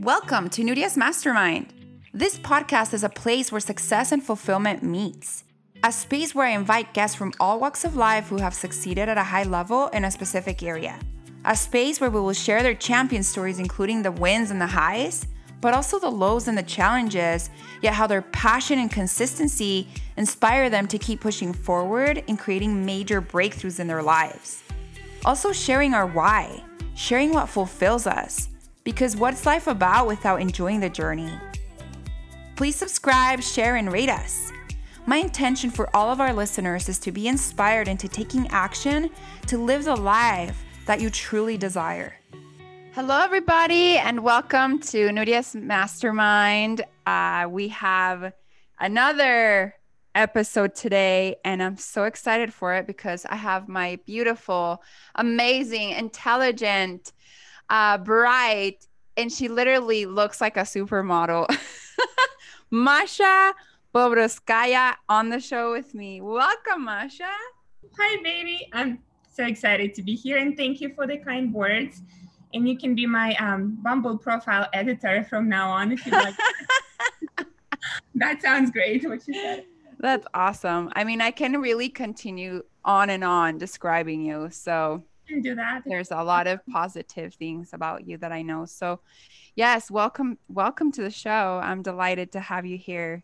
Welcome to Nuria's Mastermind. This podcast is a place where success and fulfillment meets. A space where I invite guests from all walks of life who have succeeded at a high level in a specific area. A space where we will share their champion stories, including the wins and the highs, but also the lows and the challenges, yet how their passion and consistency inspire them to keep pushing forward and creating major breakthroughs in their lives. Also, sharing our why, sharing what fulfills us, because what's life about without enjoying the journey? Please subscribe, share, and rate us. My intention for all of our listeners is to be inspired into taking action to live the life that you truly desire. Hello, everybody, and welcome to Nuria's Mastermind. Uh, we have another episode today, and I'm so excited for it because I have my beautiful, amazing, intelligent, uh, bright, and she literally looks like a supermodel. Masha Bobrovskaya on the show with me. Welcome, Masha. Hi, baby. I'm so excited to be here, and thank you for the kind words and you can be my um, Bumble profile editor from now on if you like. that sounds great. What you said. That's awesome. I mean, I can really continue on and on describing you. So can do that. There's a lot of positive things about you that I know. So, yes, welcome, welcome to the show. I'm delighted to have you here.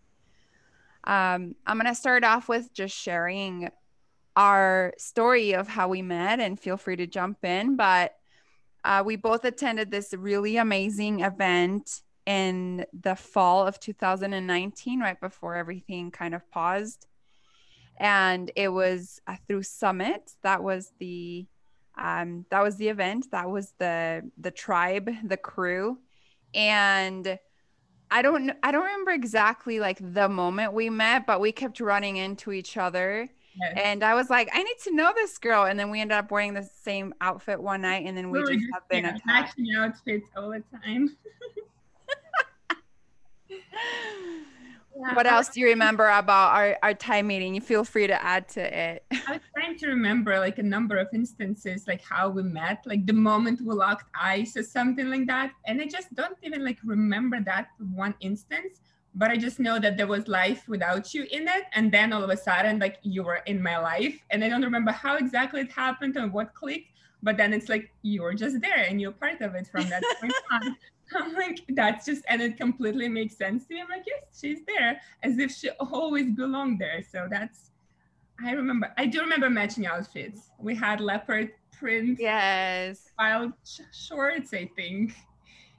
Um, I'm gonna start off with just sharing our story of how we met, and feel free to jump in. But uh, we both attended this really amazing event in the fall of 2019, right before everything kind of paused. And it was uh, through Summit. That was the um, that was the event. That was the the tribe, the crew, and I don't I don't remember exactly like the moment we met, but we kept running into each other Yes. And I was like, I need to know this girl. And then we ended up wearing the same outfit one night, and then we, just have been yeah, matching outfits all the time. yeah, what else do you remember about our, our time meeting? You feel free to add to it. I was trying to remember like a number of instances, like how we met, like the moment we locked eyes or something like that. And I just don't even like remember that one instance but I just know that there was life without you in it. And then all of a sudden, like you were in my life. And I don't remember how exactly it happened and what clicked, but then it's like you were just there and you're part of it from that point on. I'm like, that's just, and it completely makes sense to me. I'm like, yes, she's there as if she always belonged there. So that's, I remember, I do remember matching outfits. We had leopard print, yes, wild shorts, I think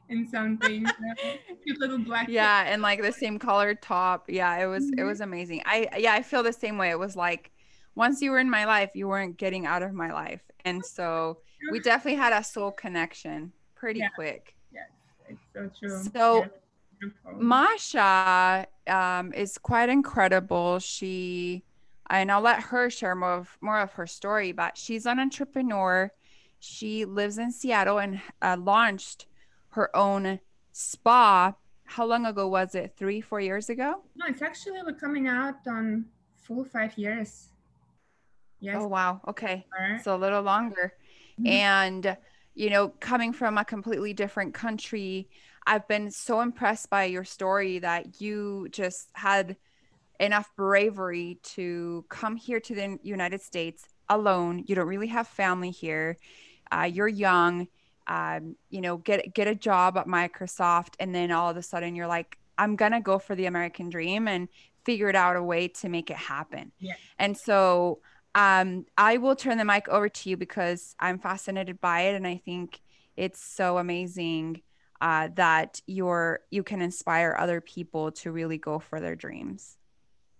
and something cute little black yeah and like the same colored top yeah it was mm-hmm. it was amazing i yeah i feel the same way it was like once you were in my life you weren't getting out of my life and so we definitely had a soul connection pretty yeah. quick it's so true so masha um, is quite incredible she and i'll let her share more of more of her story but she's an entrepreneur she lives in seattle and uh, launched her own spa. How long ago was it? Three, four years ago? No, it's actually coming out on full five years. Yes. Oh wow. Okay. So a little longer. Mm-hmm. And you know, coming from a completely different country, I've been so impressed by your story that you just had enough bravery to come here to the United States alone. You don't really have family here. Uh, you're young um, you know, get get a job at Microsoft, and then all of a sudden you're like, I'm gonna go for the American dream and figured out a way to make it happen. Yeah. And so um, I will turn the mic over to you because I'm fascinated by it, and I think it's so amazing uh, that you're you can inspire other people to really go for their dreams.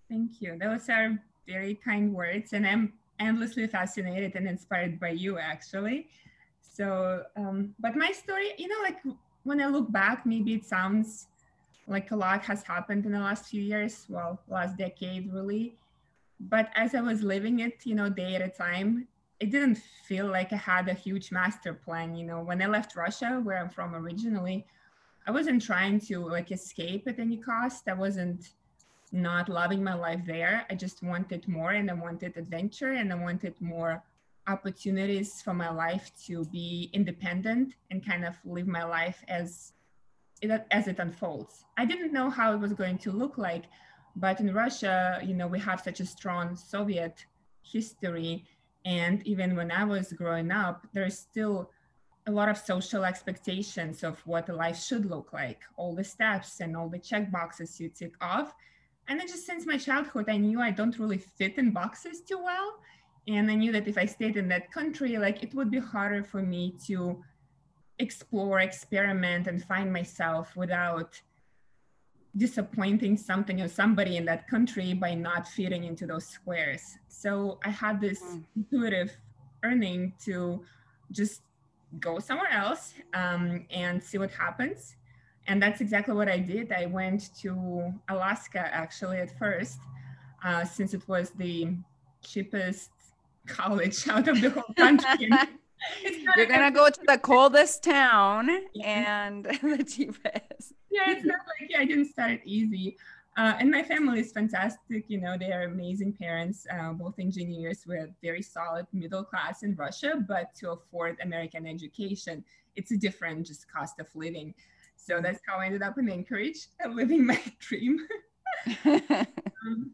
Thank you. Those are very kind words, and I'm endlessly fascinated and inspired by you actually so, um, but my story, you know, like when I look back, maybe it sounds like a lot has happened in the last few years, well, last decade really. But as I was living it, you know, day at a time, it didn't feel like I had a huge master plan. You know, when I left Russia, where I'm from originally, I wasn't trying to like escape at any cost. I wasn't not loving my life there. I just wanted more and I wanted adventure and I wanted more opportunities for my life to be independent and kind of live my life as it, as it unfolds. I didn't know how it was going to look like, but in Russia, you know, we have such a strong Soviet history. And even when I was growing up, there's still a lot of social expectations of what life should look like, all the steps and all the check boxes you tick off. And then just since my childhood, I knew I don't really fit in boxes too well. And I knew that if I stayed in that country, like it would be harder for me to explore, experiment, and find myself without disappointing something or somebody in that country by not fitting into those squares. So I had this mm. intuitive earning to just go somewhere else um, and see what happens. And that's exactly what I did. I went to Alaska actually at first, uh, since it was the cheapest college out of the whole country. You're gonna go to the coldest town yeah. and the cheapest. Yeah, it's not like yeah, I didn't start easy. Uh, and my family is fantastic. You know, they are amazing parents, uh, both engineers. We're very solid middle class in Russia, but to afford American education, it's a different just cost of living. So that's how I ended up in Anchorage, living my dream. um,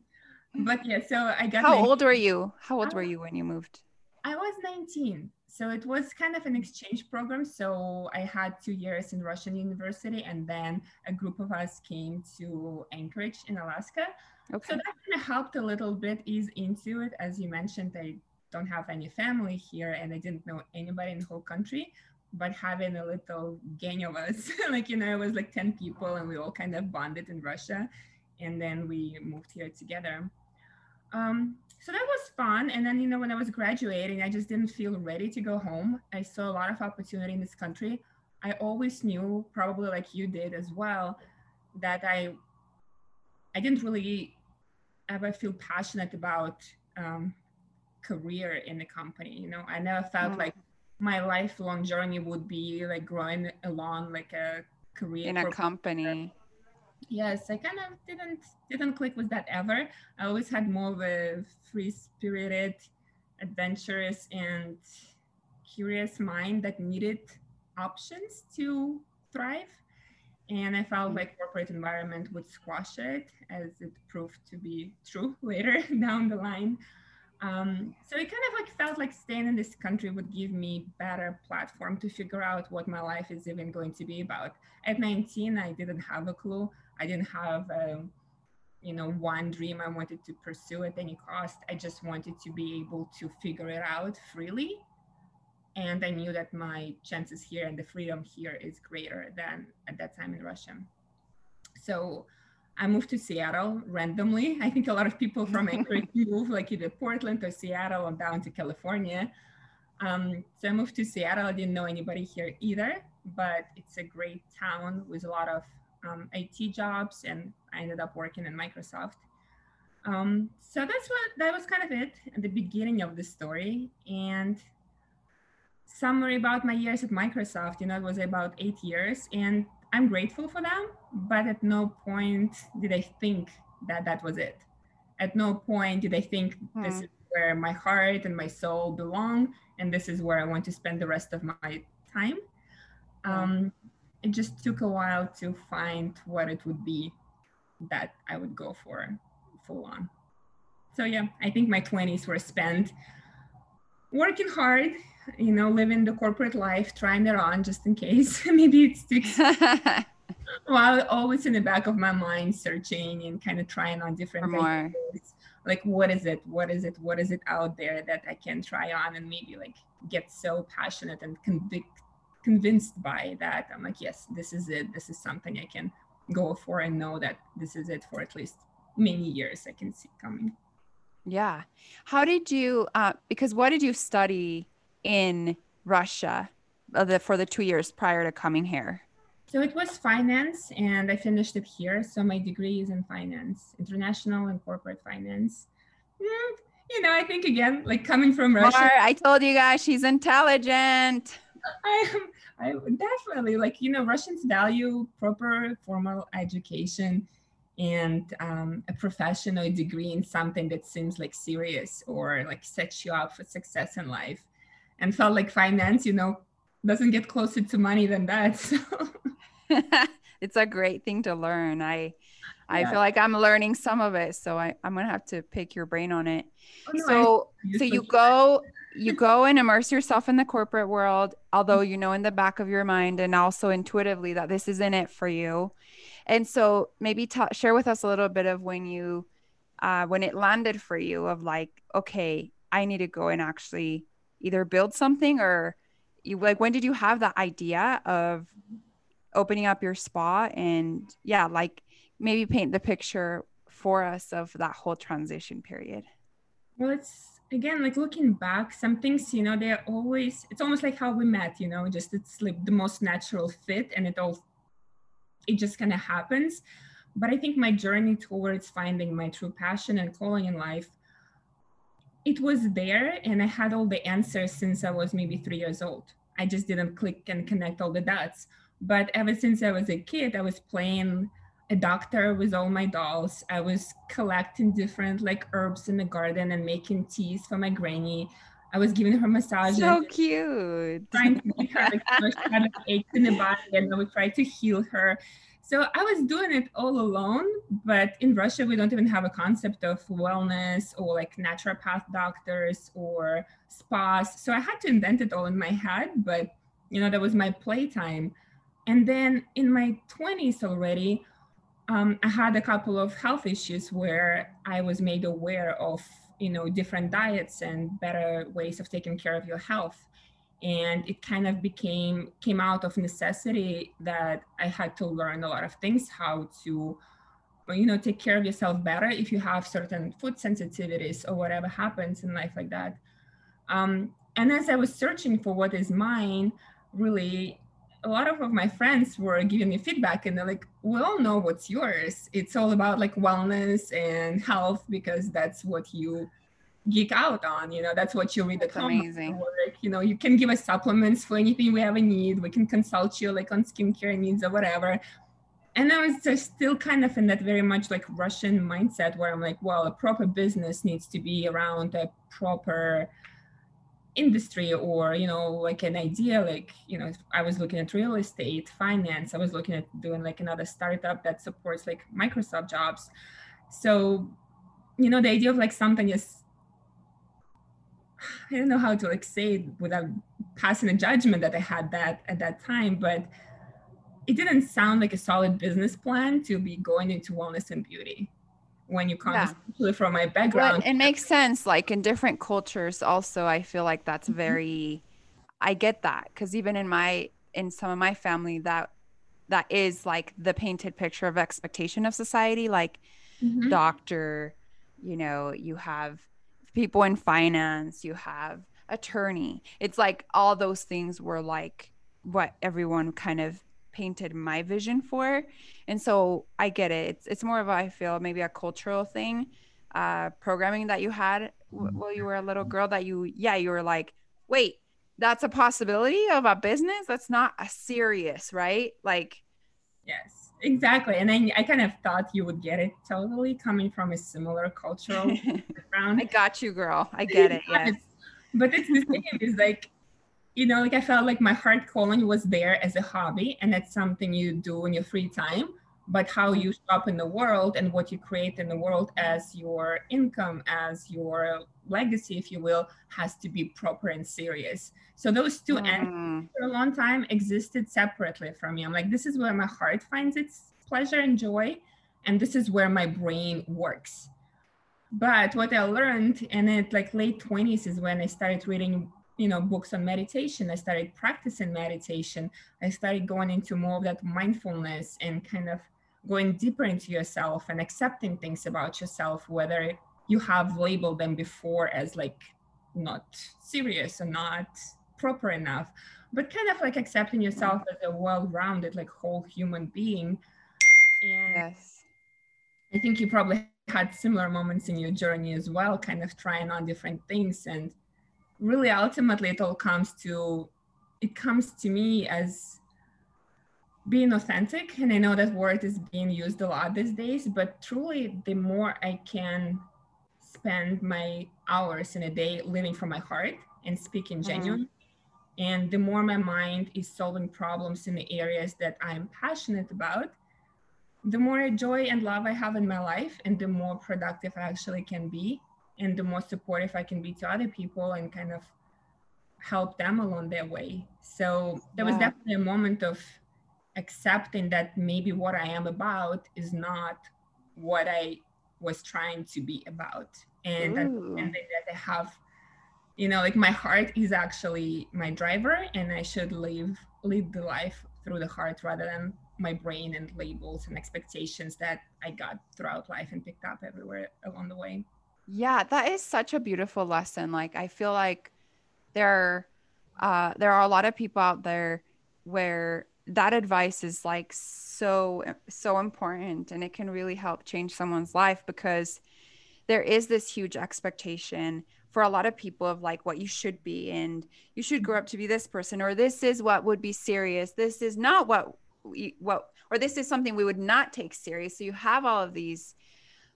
but yeah, so I got. How old were you? How old were you when you moved? I was 19 so it was kind of an exchange program. So I had two years in Russian university, and then a group of us came to Anchorage in Alaska. Okay. So that kind of helped a little bit ease into it. As you mentioned, I don't have any family here, and I didn't know anybody in the whole country. But having a little gang of us, like you know, it was like ten people, and we all kind of bonded in Russia, and then we moved here together. Um, so that was fun. And then, you know, when I was graduating, I just didn't feel ready to go home. I saw a lot of opportunity in this country. I always knew, probably like you did as well, that I I didn't really ever feel passionate about um, career in the company. You know, I never felt mm. like my lifelong journey would be like growing along like a career in a company yes i kind of didn't didn't click with that ever i always had more of a free spirited adventurous and curious mind that needed options to thrive and i felt mm-hmm. like corporate environment would squash it as it proved to be true later down the line um, so it kind of like felt like staying in this country would give me better platform to figure out what my life is even going to be about. At 19, I didn't have a clue. I didn't have, um, you know, one dream I wanted to pursue at any cost. I just wanted to be able to figure it out freely. And I knew that my chances here and the freedom here is greater than at that time in Russia. So I moved to Seattle randomly. I think a lot of people from Anchorage move like either Portland or Seattle or down to California. Um, so I moved to Seattle. I didn't know anybody here either, but it's a great town with a lot of um, IT jobs, and I ended up working in Microsoft. Um, so that's what that was kind of it at the beginning of the story. And summary about my years at Microsoft, you know, it was about eight years, and I'm grateful for them. But at no point did I think that that was it. At no point did I think hmm. this is where my heart and my soul belong, and this is where I want to spend the rest of my time. Um, it just took a while to find what it would be that I would go for full on. So yeah, I think my 20s were spent working hard, you know, living the corporate life, trying it on just in case maybe it sticks. While always in the back of my mind, searching and kind of trying on different things. Like, what is it? What is it? What is it out there that I can try on and maybe like get so passionate and convict convinced by that. I'm like yes this is it. This is something i can go for and know that this is it for at least many years i can see coming. Yeah. How did you uh, because what did you study in russia uh, the, for the two years prior to coming here? So it was finance and i finished it here. So my degree is in finance international and corporate finance. Mm, you know i think again like coming from russia i told you guys she's intelligent I am I definitely like you know Russians value proper formal education and um, a professional degree in something that seems like serious or like sets you up for success in life and felt like finance you know doesn't get closer to money than that so. it's a great thing to learn. I I feel like I'm learning some of it, so I, I'm gonna have to pick your brain on it. Oh, no, so so you go you go and immerse yourself in the corporate world, although you know in the back of your mind and also intuitively that this isn't it for you. And so maybe t- share with us a little bit of when you uh, when it landed for you of like, okay, I need to go and actually either build something or you like when did you have that idea of opening up your spa and yeah, like maybe paint the picture for us of that whole transition period. Well, it's again like looking back, some things, you know, they're always it's almost like how we met, you know, just it's like the most natural fit and it all it just kind of happens. But I think my journey towards finding my true passion and calling in life, it was there and I had all the answers since I was maybe three years old. I just didn't click and connect all the dots. But ever since I was a kid, I was playing a doctor with all my dolls. I was collecting different like herbs in the garden and making teas for my granny. I was giving her massages. So cute. Trying to make her like kind of aches in the body, and I would try to heal her. So I was doing it all alone. But in Russia, we don't even have a concept of wellness or like naturopath doctors or spas. So I had to invent it all in my head. But you know, that was my playtime. And then in my 20s already, um, I had a couple of health issues where I was made aware of you know different diets and better ways of taking care of your health. And it kind of became came out of necessity that i had to learn a lot of things how to you know take care of yourself better if you have certain food sensitivities or whatever happens in life like that. Um, and as i was searching for what is mine really a lot of my friends were giving me feedback and they're like we all know what's yours. It's all about like wellness and health because that's what you geek out on you know? That's what you read that's amazing. like, you know you can give us supplements for anything we ever need. We can consult you like on skincare needs or whatever. And I was just still kind of in that very much like Russian mindset where I'm like, well, a proper business needs to be around a proper industry or you know like an idea like you know i was looking at real estate finance i was looking at doing like another startup that supports like microsoft jobs. So you know the idea of like something is i don't know how to like say it without passing a judgment that i had that at that time but it didn't sound like a solid business plan to be going into wellness and beauty when you come yeah. from my background. Well, it makes sense. Like in different cultures, also, I feel like that's mm-hmm. very. I get that because even in my in some of my family, that that is like the painted picture of expectation of society, like mm-hmm. doctor. You know, you have people in finance. You have attorney. It's like all those things were like what everyone kind of painted my vision for. And so I get it. It's it's more of a, I feel maybe a cultural thing, uh, programming that you had w- while you were a little girl that you yeah you were like wait that's a possibility of a business? That's not a serious right? Like yes exactly. And I, I kind of thought you would get it totally coming from a similar cultural background. I got you girl. I get it yes. but it's the same. It's like you know, like I felt like my heart calling was there as a hobby and that's something you do in your free time. But how you show up in the world and what you create in the world as your income, as your legacy, if you will, has to be proper and serious. So those two mm. ends for a long time existed separately from me. I'm like, this is where my heart finds its pleasure and joy, and this is where my brain works. But what I learned, and at like late 20s is when I started reading you know books on meditation. I started practicing meditation. I started going into more of that mindfulness and kind of going deeper into yourself and accepting things about yourself whether you have labeled them before as like not serious or not proper enough but kind of like accepting yourself as a well-rounded like whole human being. And yes. I think you probably had similar moments in your journey as well kind of trying on different things and really ultimately it all comes to it comes to me as being authentic and i know that word is being used a lot these days but truly the more i can spend my hours in a day living from my heart and speaking mm-hmm. genuine And the more my mind is solving problems in the areas that I'm passionate about, the more joy and love I have in my life, and the more productive I actually can be, and the more supportive I can be to other people and kind of help them along their way. So there was definitely a moment of accepting that maybe what I am about is not what I was trying to be about. And understanding that I have, you know, like my heart is actually my driver and I should live live the life through the heart rather than my brain and labels and expectations that I got throughout life and picked up everywhere along the way. Yeah, that is such a beautiful lesson. Like I feel like there uh there are a lot of people out there where that advice is like so so important and it can really help change someone's life because there is this huge expectation for a lot of people of like what you should be and you should grow up to be this person or this is what would be serious this is not what we, what or this is something we would not take serious so you have all of these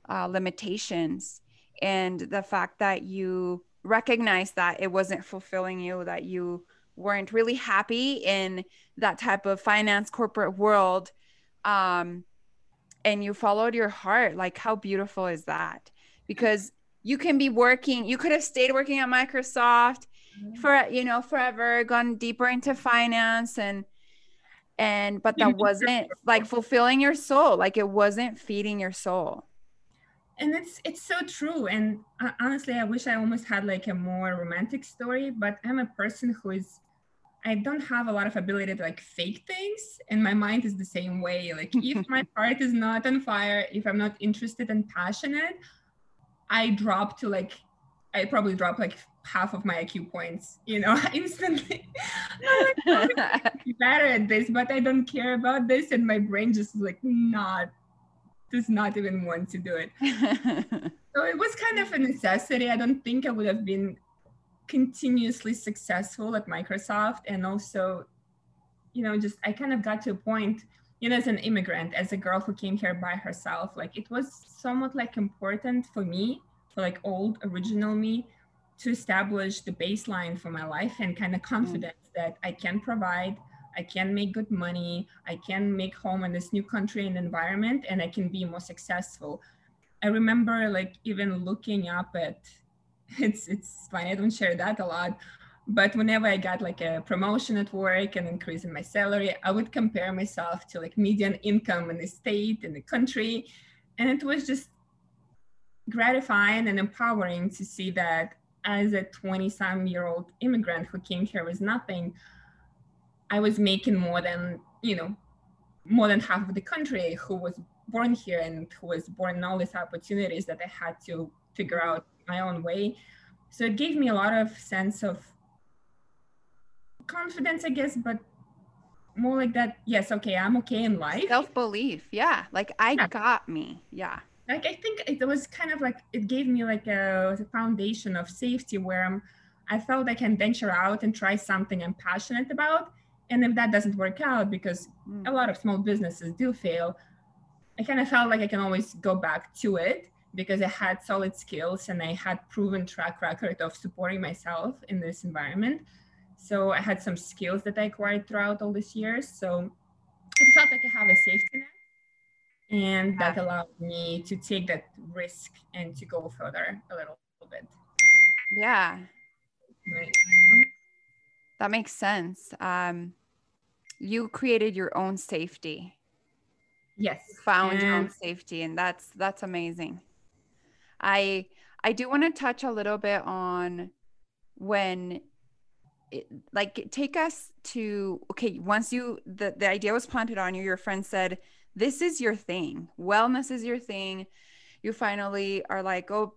uh, limitations and the fact that you recognize that it wasn't fulfilling you that you weren't really happy in that type of finance corporate world um, and you followed your heart like how beautiful is that because you can be working you could have stayed working at microsoft mm-hmm. for you know forever gone deeper into finance and and but that wasn't like fulfilling your soul like it wasn't feeding your soul and it's it's so true and uh, honestly i wish i almost had like a more romantic story but i'm a person who is I don't have a lot of ability to like fake things, and my mind is the same way. Like if my heart is not on fire, if I'm not interested and passionate, I drop to like I probably drop like half of my IQ points, you know, instantly. I'm like, better at this, but I don't care about this, and my brain just like not does not even want to do it. so it was kind of a necessity. I don't think I would have been continuously successful at Microsoft and also, you know, just I kind of got to a point, you know, as an immigrant, as a girl who came here by herself, like it was somewhat like important for me, for like old original me, to establish the baseline for my life and kind of mm. confidence mm. that I can provide, I can make good money, I can make home in this new country and environment, and I can be more successful. I remember like even looking up at it's it's funny i don't share that a lot but whenever i got like a promotion at work and increase in my salary i would compare myself to like median income in the state in the country and it was just gratifying and empowering to see that as a 20 some year old immigrant who came here with nothing i was making more than you know more than half of the country who was born here and who was born in all these opportunities that i had to figure out my own way. So it gave me a lot of sense of confidence, I guess, but more like that. Yes, okay, I'm okay in life. Self belief, yeah. Like I yeah. got me, yeah. Like I think it was kind of like it gave me like a, a foundation of safety where I'm, I felt I can venture out and try something I'm passionate about. And if that doesn't work out, because mm. a lot of small businesses do fail, I kind of felt like I can always go back to it because I had solid skills and I had proven track record of supporting myself in this environment. So I had some skills that I acquired throughout all these years. So I felt like I have a safety net and that allowed me to take that risk and to go further a little, bit. Yeah. Right. That makes sense. Um, you created your own safety. Yes. You found and your own safety, and that's that's amazing. I I do want to touch a little bit on when it, like take us to okay once you the, the idea was planted on you your friend said this is your thing wellness is your thing you finally are like oh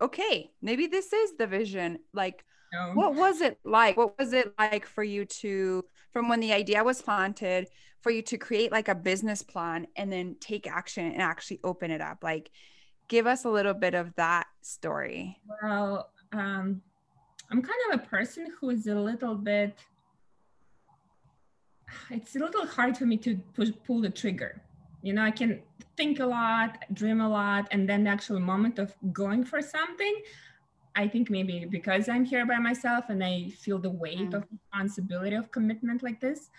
okay maybe this is the vision like no. what was it like what was it like for you to from when the idea was planted for you to create like a business plan and then take action and actually open it up like give us a little bit of that story. Well, um, I'm kind of a person who is a little bit, it's a little hard for me to push, pull the trigger. You know, I can think a lot, dream a lot, and then the actual moment of going for something, I think maybe because I'm here by myself and I feel the weight mm. of responsibility of commitment like this.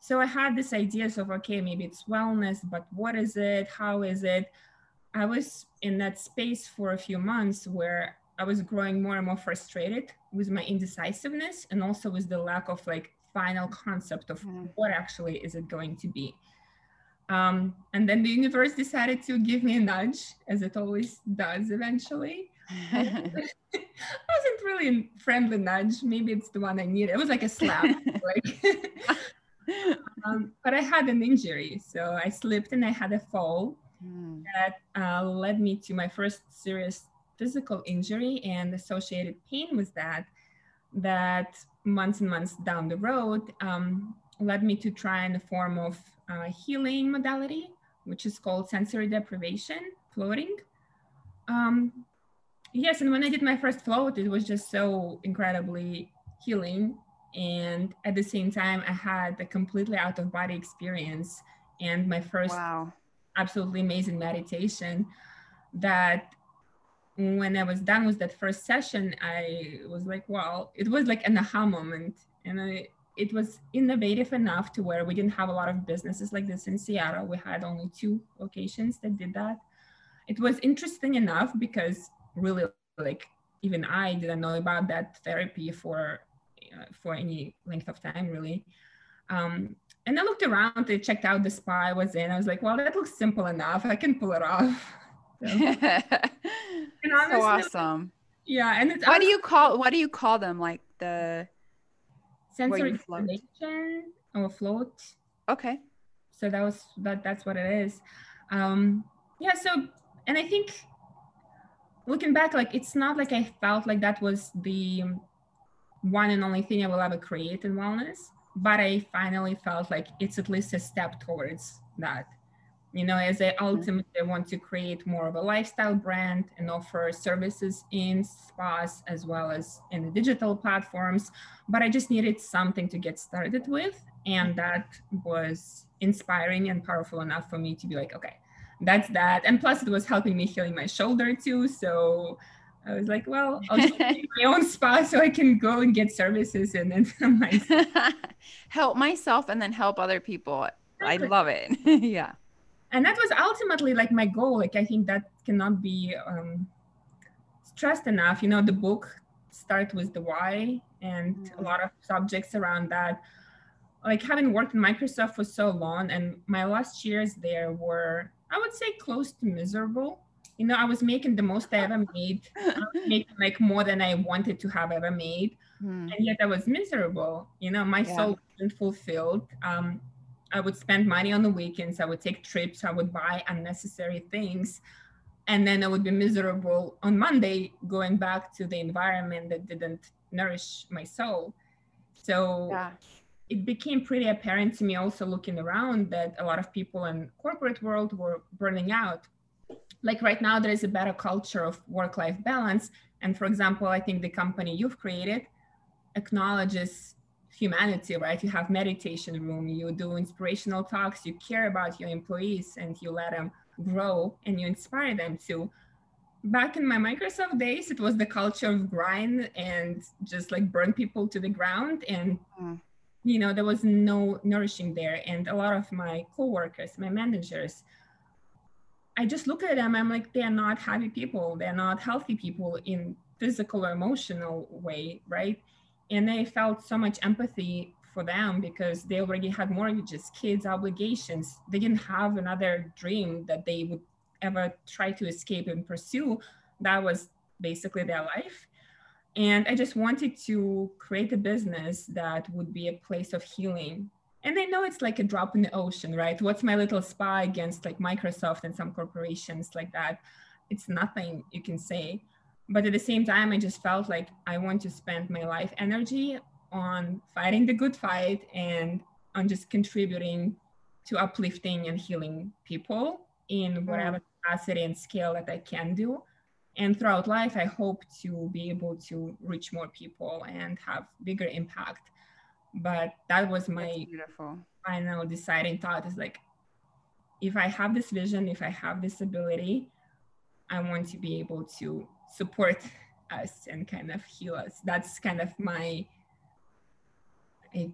So I had this ideas of okay, maybe it's wellness, but what is it? How is it? I was in that space for a few months where I was growing more and more frustrated with my indecisiveness and also with the lack of like final concept of mm. what actually is it going to be. Um, and then the universe decided to give me a nudge, as it always does eventually. wasn't really a friendly nudge. Maybe it's the one I needed. It was like a slap. like, um, but I had an injury, so I slipped and I had a fall mm. that uh, led me to my first serious physical injury and associated pain with that. That months and months down the road um, led me to try in a form of uh, healing modality, which is called sensory deprivation floating. Um, yes, and when I did my first float, it was just so incredibly healing. And at the same time, I had a completely out of body experience and my first wow. absolutely amazing meditation that when I was done with that first session, I was like, wow, it was like an aha moment. And I, it was innovative enough to where we didn't have a lot of businesses like this in Seattle. We had only two locations that did that. It was interesting enough because really, like, even I didn't know about that therapy for uh, for any length of time, really. Um, and I looked around, I checked out the spa I was in. I was like, well, that looks simple enough. I can pull it off. So, and honestly, so awesome. Yeah, and it's what do you call what do you call them? Like the sensory deprivation or float. Okay. So that was that. That's what it is. Um, yeah. So, and I think looking back, like it's not like I felt like that was the one and only thing I will ever create in wellness, but I finally felt like it's at least a step towards that. You know as i mm-hmm. ultimately want to create more of a lifestyle brand and offer services in spas as well as in the digital platforms but i just needed something to get started with and mm-hmm. that was inspiring and powerful enough for me to be like okay that's that and plus it was helping me healing my shoulder too so I was like, well, I'll just my own spa so I can go and get services and then myself. help myself and then help other people. I love it. yeah and that was ultimately like my goal like i think that cannot be um, stressed enough you know the book start with the why and mm-hmm. a lot of subjects around that like having worked in microsoft for so long and my last years there were i would say close to miserable you know i was making the most i ever made making like more than i wanted to have ever made mm. and yet i was miserable you know my yeah. soul wasn't fulfilled um, I would spend money on the weekends. I would take trips. I would buy unnecessary things. And then I would be miserable on Monday going back to the environment that didn't nourish my soul. So yeah. It became pretty apparent to me also looking around that a lot of people in corporate world were burning out. Like right now, there is a better culture of work-life balance. And for example, I think the company you've created acknowledges humanity, right? You have meditation room, you do inspirational talks, you care about your employees and you let them grow and you inspire them to. Back in my Microsoft days, it was the culture of grind and just like burn people to the ground. And, mm. You know, there was no nourishing there. And a lot of my coworkers, my managers, I just look at them, I'm like, they're not happy people. They're not healthy people in physical or emotional way, right? and I felt so much empathy for them because they already had mortgages, kids, obligations. They didn't have another dream that they would ever try to escape and pursue. That was basically their life. And I just wanted to create a business that would be a place of healing. And I know it's like a drop in the ocean, right? What's my little spy against like Microsoft and some corporations like that? It's nothing you can say but at the same time i just felt like i want to spend my life energy on fighting the good fight and on just contributing to uplifting and healing people in mm. whatever capacity and scale that i can do and throughout life i hope to be able to reach more people and have bigger impact but that was my beautiful. final deciding thought is like if i have this vision if i have this ability i want to be able to support us and kind of heal us. That's kind of my, I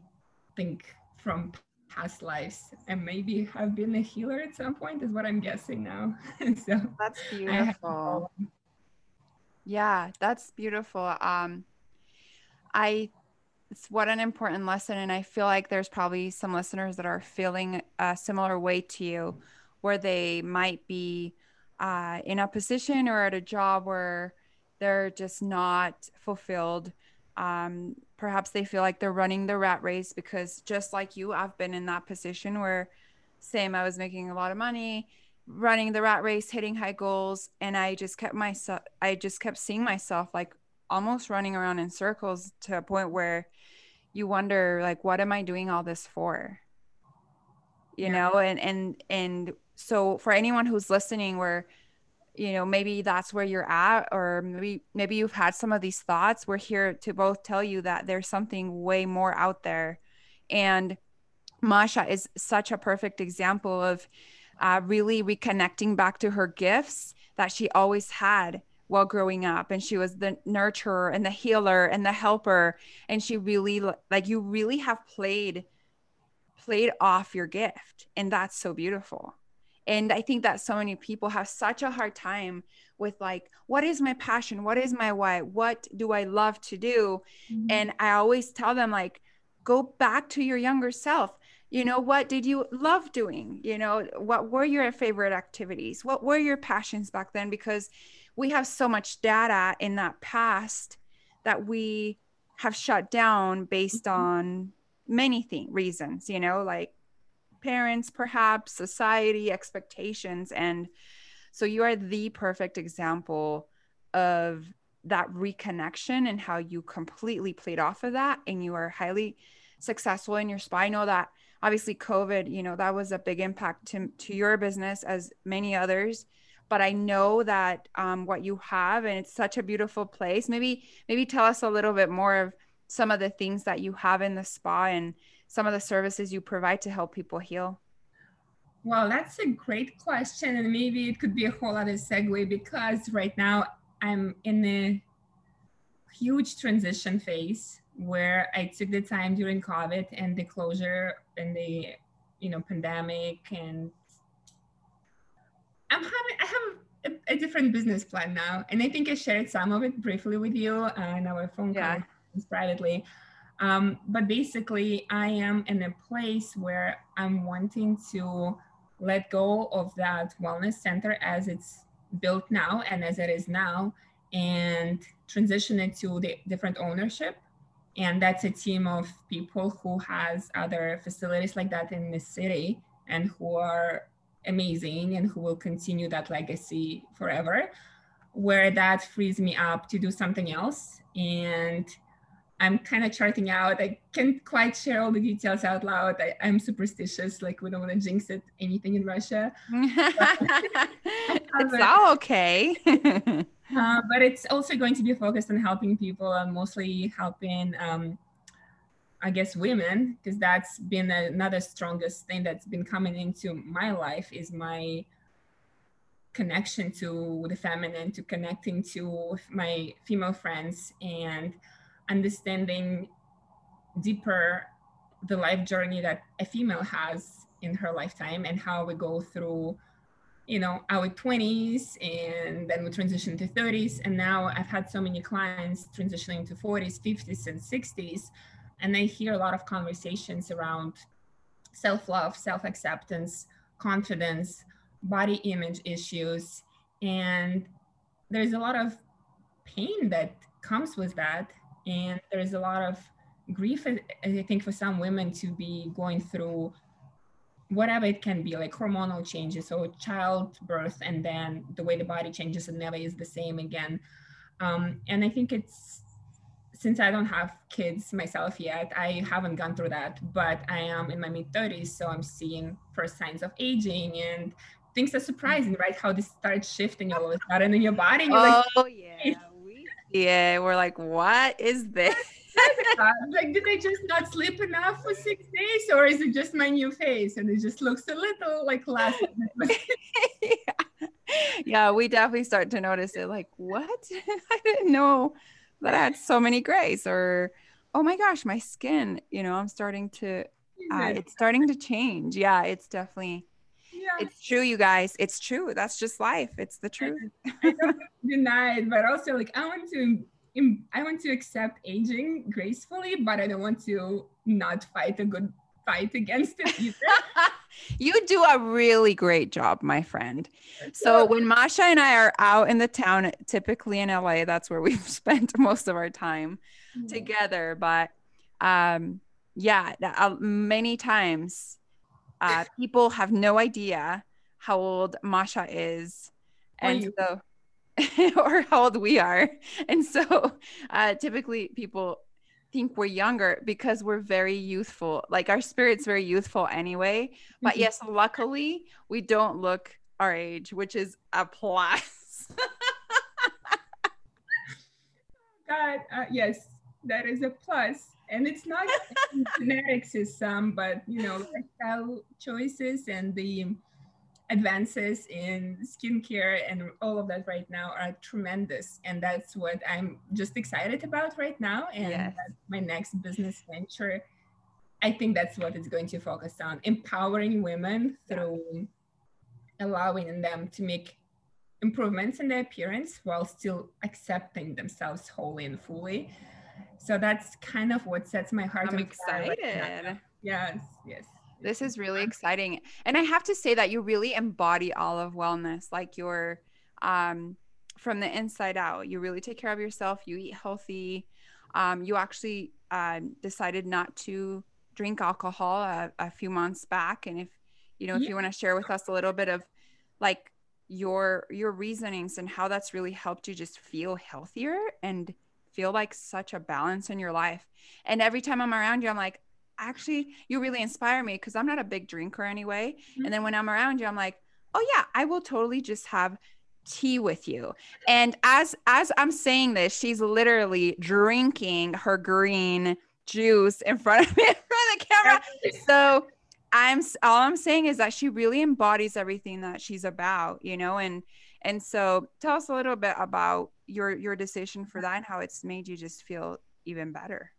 think, from past lives and maybe have been a healer at some point is what I'm guessing now. so that's beautiful. Yeah, that's beautiful. Um, I it's what an important lesson and i feel like there's probably some listeners that are feeling a similar way to you where they might be uh, in a position or at a job where they're just not fulfilled um, perhaps they feel like they're running the rat race because just like you i've been in that position where same i was making a lot of money running the rat race hitting high goals and i just kept myself i just kept seeing myself like almost running around in circles to a point where you wonder like what am i doing all this for you yeah. know and and and so for anyone who's listening where you know maybe that's where you're at or maybe maybe you've had some of these thoughts we're here to both tell you that there's something way more out there and masha is such a perfect example of uh, really reconnecting back to her gifts that she always had while growing up. And she was the nurturer and the healer and the helper. And she really like you really have played played off your gift. And that's so beautiful. And i think that so many people have such a hard time with like what is my passion? What is my why? What do i love to do? Mm-hmm. and i always tell them like go back to your younger self you know what did you love doing you know what were your favorite activities what were your passions back then because we have so much data in that past that we have shut down based mm-hmm. on many thing, reasons, you know, like parents, perhaps society, expectations. And so you are the perfect example of that reconnection and how you completely played off of that and you are highly successful in your spa. I know that obviously COVID, you know, that was a big impact to, to your business as many others but I know that um, what you have, and it's such a beautiful place. Maybe, maybe tell us a little bit more of some of the things that you have in the spa and some of the services you provide to help people heal. Well, that's a great question, and maybe it could be a whole other segue because right now I'm in a huge transition phase where I took the time during COVID and the closure and the you know pandemic and I'm having I have a, a, different business plan now, and I think I shared some of it briefly with you uh, in our phone yeah. calls privately. Um, but basically, I am in a place where I'm wanting to let go of that wellness center as it's built now and as it is now, and transition it to the different ownership. And that's a team of people who has other facilities like that in the city and who are amazing and who will continue that legacy forever where that frees me up to do something else. And i'm kind of charting out i can't quite share all the details out loud. I, am superstitious like we don't want to jinx it anything in russia. It's all okay uh, but it's also going to be focused on helping people and mostly helping um, I guess women, because that's been another strongest thing that's been coming into my life is my connection to the feminine, to connecting to my female friends and understanding deeper the life journey that a female has in her lifetime and how we go through you know our 20s and then we transition to 30s and now i've had so many clients transitioning to 40s 50s and 60s and I hear a lot of conversations around self love, self acceptance, confidence, body image issues. And there's a lot of pain that comes with that. And there's a lot of grief, I think, for some women to be going through whatever it can be, like hormonal changes or childbirth, and then the way the body changes and never is the same again. Um, and I think it's since I don't have kids myself yet, I haven't gone through that, but I am in my mid 30s, so I'm seeing first signs of aging and things are surprising, right? How this starts shifting all of a sudden in your body. oh, like, yeah. We, yeah, we're like, what is this? like, did I just not sleep enough for six days, or is it just my new face and it just looks a little like last? yeah. yeah, we definitely start to notice it. Like, what? I didn't know that I had so many grays, or oh my gosh, my skin. You know, I'm starting to. Uh, it's starting to change. Yeah, it's definitely. Yeah. It's true, you guys. It's true. That's just life. It's the truth. I don't deny it, but also like I want to I want to accept aging gracefully, but I don't want to not fight a good fight against it either. you do a really great job, my friend. So when Masha and I are out in the town, typically in LA, that's where we've spent most of our time mm-hmm. together. But um, yeah, uh, many times uh, people have no idea how old Masha is. And so or how old we are. And so uh, typically people think we're younger because we're very youthful. Like our spirit's very youthful anyway. But mm-hmm. yes, luckily we don't look our age, which is a plus. God, uh, yes, that is a plus. And it's not genetics is some, but you know, lifestyle choices and the advances in skincare and all of that right now are tremendous. And that's what i'm just excited about right now. And yes. my next business venture. I think that's what it's going to focus on empowering women through allowing them to make improvements in their appearance while still accepting themselves wholly and fully. So that's kind of what sets my heart i'm excited right yes yes this is really exciting. And I have to say that you really embody all of wellness, like you're um, from the inside out. You really take care of yourself, you eat healthy. Um, you actually uh, decided not to drink alcohol a, a, few months back. And if, you know, if yeah. you want to share with us a little bit of like your your reasonings and how that's really helped you just feel healthier and feel like such a balance in your life. And every time I'm around you, I'm like, actually you really inspire me because I'm not a big drinker anyway. Mm-hmm. And then when I'm around you, I'm like, oh yeah, I will totally just have tea with you. And as as I'm saying this, she's literally drinking her green juice in front of me in front of the camera. So I'm all I'm saying is that she really embodies everything that she's about, you know, and and so tell us a little bit about your your decision for that and how it's made you just feel even better.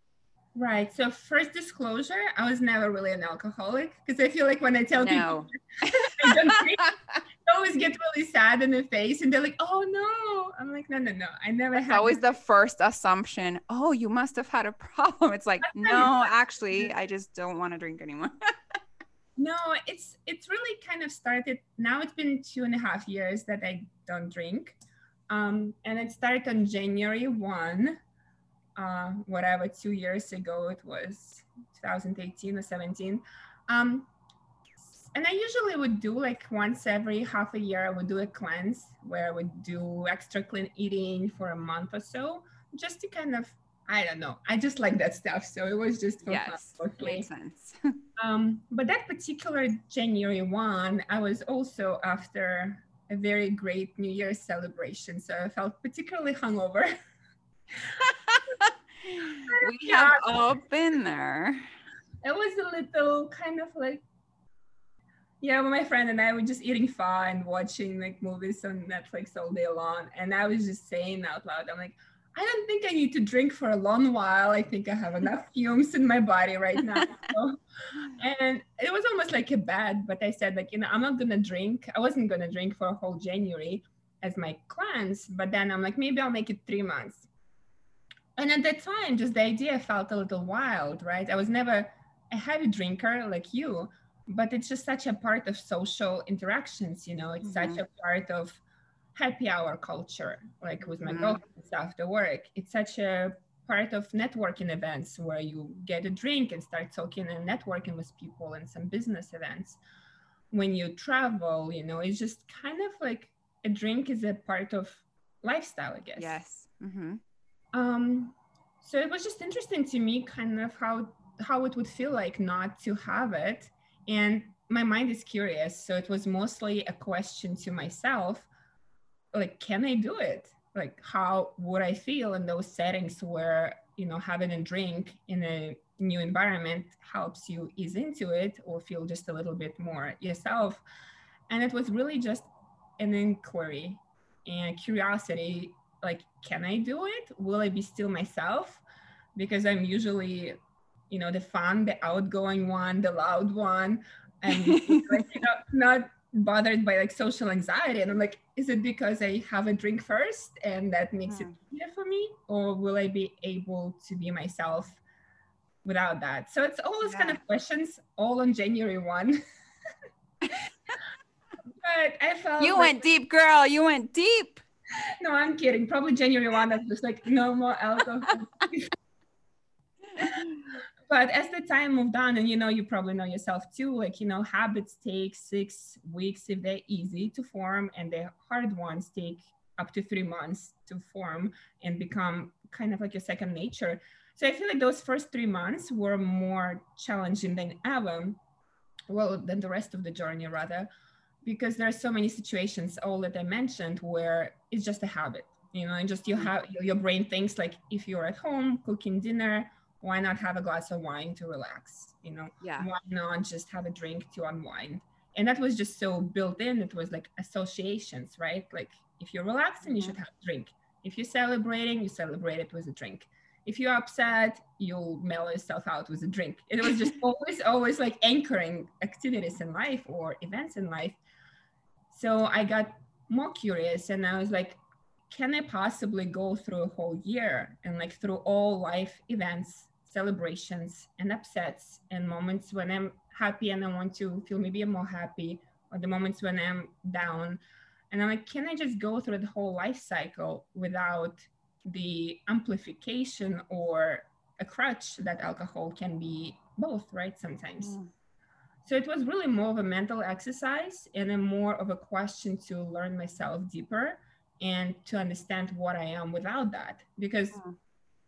Right. So first disclosure, I was never really an alcoholic because I feel like when I tell no. people I don't drink, I always get really sad in the face and they're like, "Oh no!" I'm like, "No, no, no. I never That's had." Always the first assumption. Oh, you must have had a problem. It's like, no, actually, I just don't want to drink anymore. no, it's it's really kind of started. Now it's been two and a half years that I don't drink, um, and it started on January one uh, whatever two years ago it was 2018 or 17 um, and i usually would do like once every half a year i would do a cleanse where i would do extra clean eating for a month or so just to kind of i don't know i just like that stuff so it was just for yes, fun makes sense. Um, but that particular january one i was also after a very great new year's celebration so i felt particularly hungover we have all been there. It was a little kind of like, yeah, well, my friend and I were just eating pho and watching like movies on Netflix all day long. And I was just saying out loud, I'm like, I don't think I need to drink for a long while. I think I have enough fumes in my body right now. So, and it was almost like a bad, but I said, like, you know, I'm not gonna drink. I wasn't gonna drink for a whole January as my cleanse, but then I'm like, maybe I'll make it three months and at that time just the idea felt a little wild right i was never a heavy drinker like you but it's just such a part of social interactions you know it's mm-hmm. such a part of happy hour culture like with my mm-hmm. girlfriends after work it's such a part of networking events where you get a drink and start talking and networking with people and some business events when you travel you know it's just kind of like a drink is a part of lifestyle i guess yes mm-hmm. Um, so it was just interesting to me, kind of how how it would feel like not to have it, and my mind is curious. So it was mostly a question to myself, like, can I do it? Like, how would I feel in those settings where you know having a drink in a new environment helps you ease into it or feel just a little bit more yourself and it was really just an inquiry and curiosity like can i do it? Will i be still myself? Because i'm usually you know the fun the outgoing one the loud one. And like, you know, not bothered by like social anxiety. And i'm like is it because i have a drink first and that makes it hmm. easier for me? Or will i be able to be myself without that? So it's all those yeah. kind of questions all on january 1 but i felt you like, went deep girl. You went deep no i'm kidding. Probably january 1 that's just like no more alcohol. But as the time moved on and you know you probably know yourself too like you know habits take six weeks if they're easy to form and the hard ones take up to three months to form and become kind of like your second nature. So i feel like those first three months were more challenging than ever well than the rest of the journey rather because there are so many situations all that i mentioned where it's just a habit you know and just you mm-hmm. have your brain thinks like if you're at home cooking dinner why not have a glass of wine to relax you know? Yeah. Why not just have a drink to unwind? And that was just so built in it was like associations right? Like if you're relaxing you should mm-hmm. have a drink. If you're celebrating you celebrate it with a drink. If you're upset you'll mellow yourself out with a drink. It was just always always like anchoring activities in life or events in life. So i got more curious and i was like can i possibly go through a whole year and like through all life events celebrations and upsets and moments when I'm happy and I want to feel maybe more happy, or the moments when I'm down. And I'm like, can I just go through the whole life cycle without the amplification or a crutch that alcohol can be both, right? Sometimes. Mm. So it was really more of a mental exercise and a more of a question to learn myself deeper and to understand what I am without that. Because mm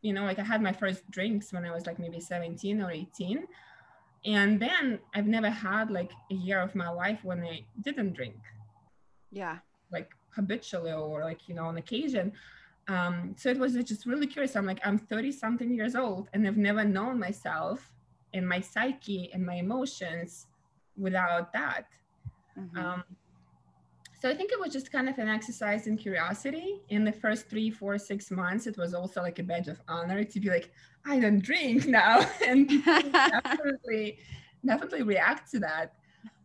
you know like i had my first drinks when i was like maybe 17 or 18 and then i've never had like a year of my life when i didn't drink. Yeah. Like habitually or like you know on occasion. Um, so it was just really curious. I'm like i'm 30 something years old and i've never known myself and my psyche and my emotions without that mm-hmm. um, so I think it was just kind of an exercise in curiosity. In the first three, four, six months, it was also like a badge of honor to be like, I don't drink now, and definitely, definitely react to that.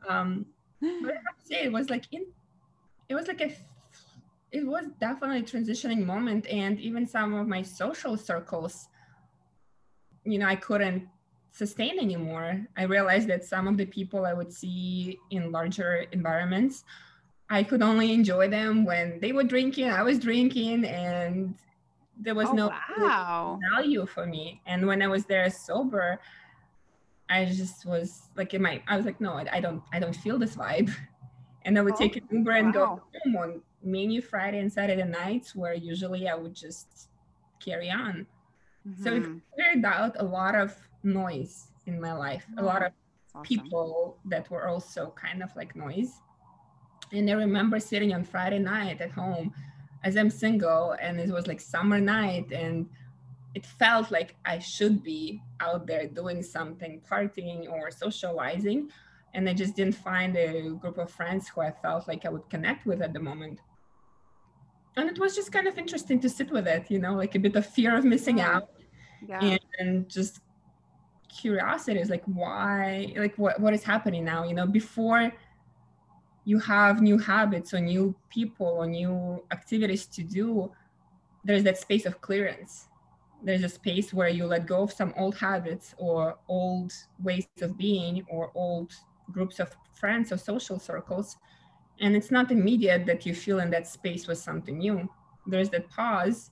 Um, but I have to say, it was like in, it was like a, it was definitely a transitioning moment, and even some of my social circles, you know, I couldn't sustain anymore. I realized that some of the people I would see in larger environments I could only enjoy them when they were drinking, I was drinking, and there was oh, no wow. value for me. And when I was there sober, I just was like in my I was like, no, I, I don't I don't feel this vibe. And I would oh, take an Uber and wow. go home on mainly Friday and Saturday nights where usually I would just carry on. Mm-hmm. So it mm-hmm. cleared out a lot of noise in my life, a lot mm, of awesome. people that were also kind of like noise. And I remember sitting on Friday night at home as I'm single and it was like summer night and it felt like I should be out there doing something, partying or socializing. And I just didn't find a group of friends who I felt like I would connect with at the moment. And it was just kind of interesting to sit with it, you know, like a bit of fear of missing out yeah. and just curiosity is like, why, like, what, what is happening now? You know, before you have new habits or new people or new activities to do, there's that space of clearance. There's a space where you let go of some old habits or old ways of being or old groups of friends or social circles. And it's not immediate that you feel in that space with something new. There's that pause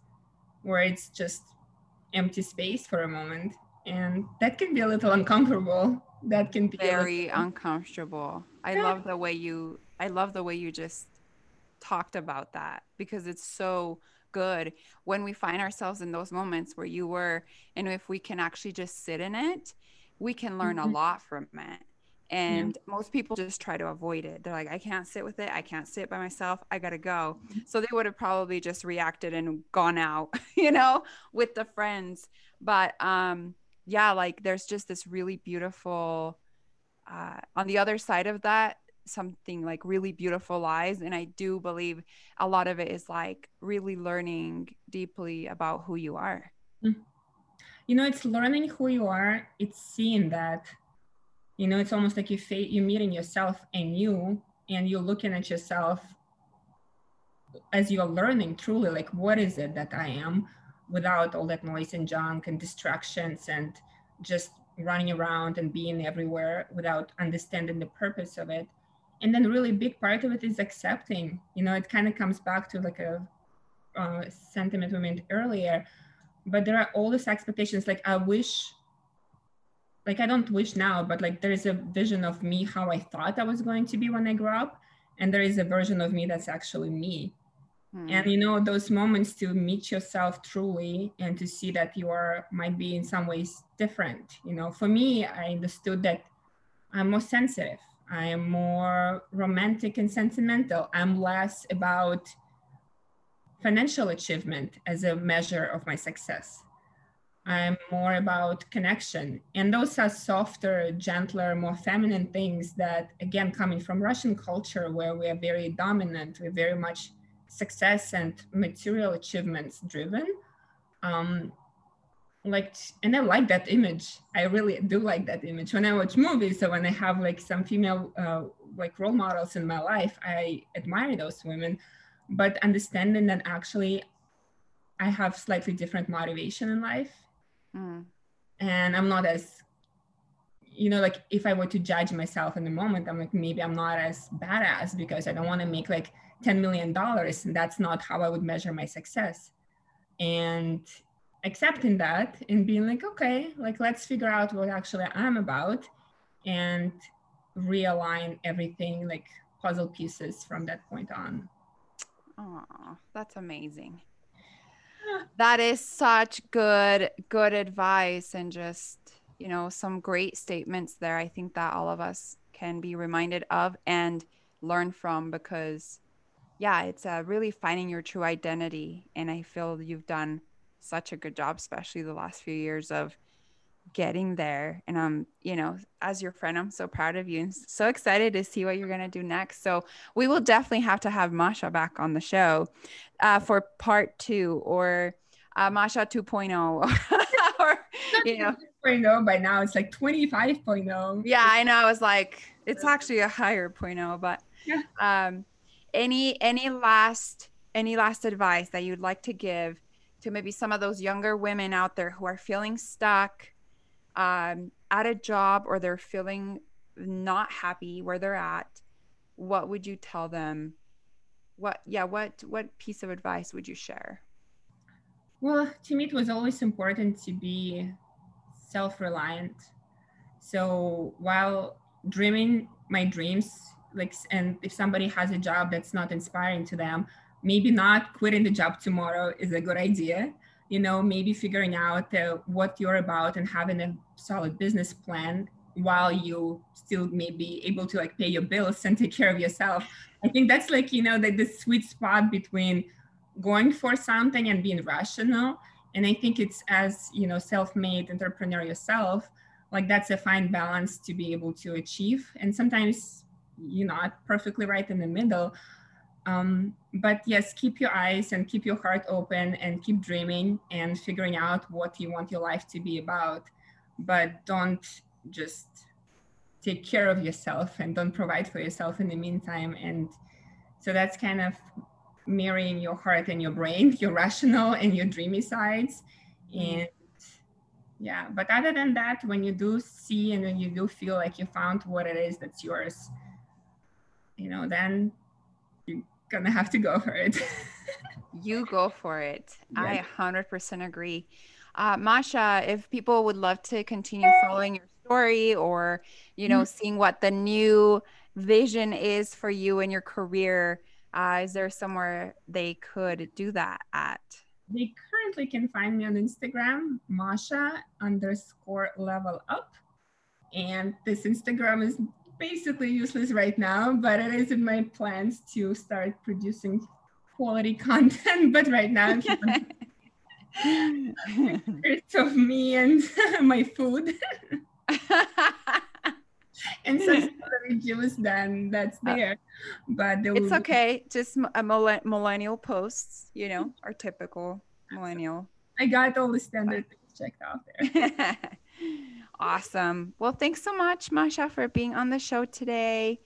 where it's just empty space for a moment. And that can be a little uncomfortable that can be very uncomfortable. I yeah. love the way you I love the way you just talked about that because it's so good when we find ourselves in those moments where you were and if we can actually just sit in it, we can learn mm-hmm. a lot from it. And yeah. most people just try to avoid it. They're like, I can't sit with it. I can't sit by myself. I got to go. Mm-hmm. So they would have probably just reacted and gone out, you know, with the friends. But um, yeah, like there's just this really beautiful, uh, on the other side of that something like really beautiful lies and i do believe a lot of it is like really learning deeply about who you are mm-hmm. you know it's learning who you are it's seeing that you know it's almost like you fa- you're meeting yourself and you and you're looking at yourself as you're learning truly like what is it that i am without all that noise and junk and distractions and just running around and being everywhere without understanding the purpose of it. And then really big part of it is accepting. You know it kind of comes back to like a uh, sentiment we made earlier but there are all these expectations like i wish like i don't wish now but like there is a vision of me how i thought i was going to be when i grew up and there is a version of me that's actually me hmm. and you know those moments to meet yourself truly and to see that you are might be in some ways different you know for me i understood that i'm more sensitive i am more romantic and sentimental i'm less about financial achievement as a measure of my success I'm more about connection. And those are softer, gentler, more feminine things that, again, coming from Russian culture, where we are very dominant, we're very much success and material achievements driven. Um, like, and I like that image. I really do like that image. When I watch movies, so when I have like some female uh, like role models in my life, I admire those women. But understanding that actually I have slightly different motivation in life Mm. And I'm not as, you know, like if I were to judge myself in the moment, I'm like, maybe I'm not as badass because I don't want to make like $10 million. And that's not how I would measure my success. And accepting that and being like, okay, like let's figure out what actually I'm about and realign everything like puzzle pieces from that point on. Oh, that's amazing that is such good good advice and just you know some great statements there i think that all of us can be reminded of and learn from because yeah it's uh, really finding your true identity and i feel you've done such a good job especially the last few years of getting there. And I'm, you know, as your friend, I'm so proud of you and so excited to see what you're going to do next. So we will definitely have to have Masha back on the show uh, for part two or uh, Masha 2.0 or, you know. 2.0 by now it's like 25.0 yeah i know i was like it's actually a higher point oh but yeah. um any any last any last advice that you'd like to give to maybe some of those younger women out there who are feeling stuck um, at a job or they're feeling not happy where they're at, what would you tell them? What, yeah, what, what piece of advice would you share? Well, to me, it was always important to be self reliant. So while dreaming my dreams, like, and if somebody has a job that's not inspiring to them, maybe not quitting the job tomorrow is a good idea. You know maybe figuring out uh, what you're about and having a solid business plan while you still may be able to like pay your bills and take care of yourself. I think that's like you know the, the sweet spot between going for something and being rational. And i think it's as you know self-made entrepreneur yourself like that's a fine balance to be able to achieve. And sometimes you're not perfectly right in the middle um, but yes, keep your eyes and keep your heart open and keep dreaming and figuring out what you want your life to be about. But don't just take care of yourself and don't provide for yourself in the meantime. And so that's kind of marrying your heart and your brain, your rational and your dreamy sides. Mm-hmm. And yeah, but other than that, when you do see and when you do feel like you found what it is that's yours, you know, then you're gonna have to go for it. you go for it. Yeah. I 100% agree. Uh, Masha, if people would love to continue following your story or, you know, mm-hmm. seeing what the new vision is for you and your career, uh, is there somewhere they could do that at? They currently can find me on Instagram, Masha underscore level up. And this Instagram is basically useless right now, but it is in my plans to start producing quality content. But right now, it's of me and my food. and so juice then that's uh, there. But it's okay. Just a millennial posts, you know, our typical millennial. I got all the standard things checked out there. Awesome. Well, thanks so much, Masha, for being on the show today.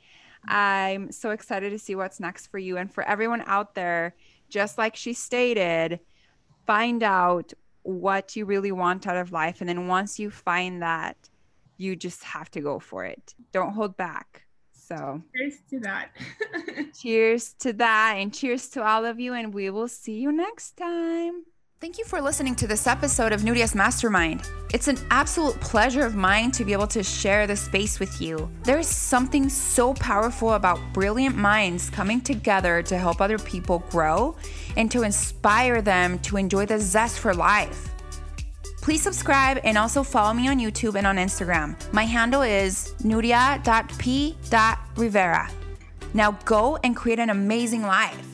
I'm so excited to see what's next for you. And for everyone out there, just like she stated, find out what you really want out of life. And then once you find that, you just have to go for it. Don't hold back. So, cheers to that. cheers to that. And cheers to all of you. And we will see you next time. Thank you for listening to this episode of Nuria's Mastermind. It's an absolute pleasure of mine to be able to share this space with you. There is something so powerful about brilliant minds coming together to help other people grow and to inspire them to enjoy the zest for life. Please subscribe and also follow me on YouTube and on Instagram. My handle is nuria.p.rivera. Now go and create an amazing life.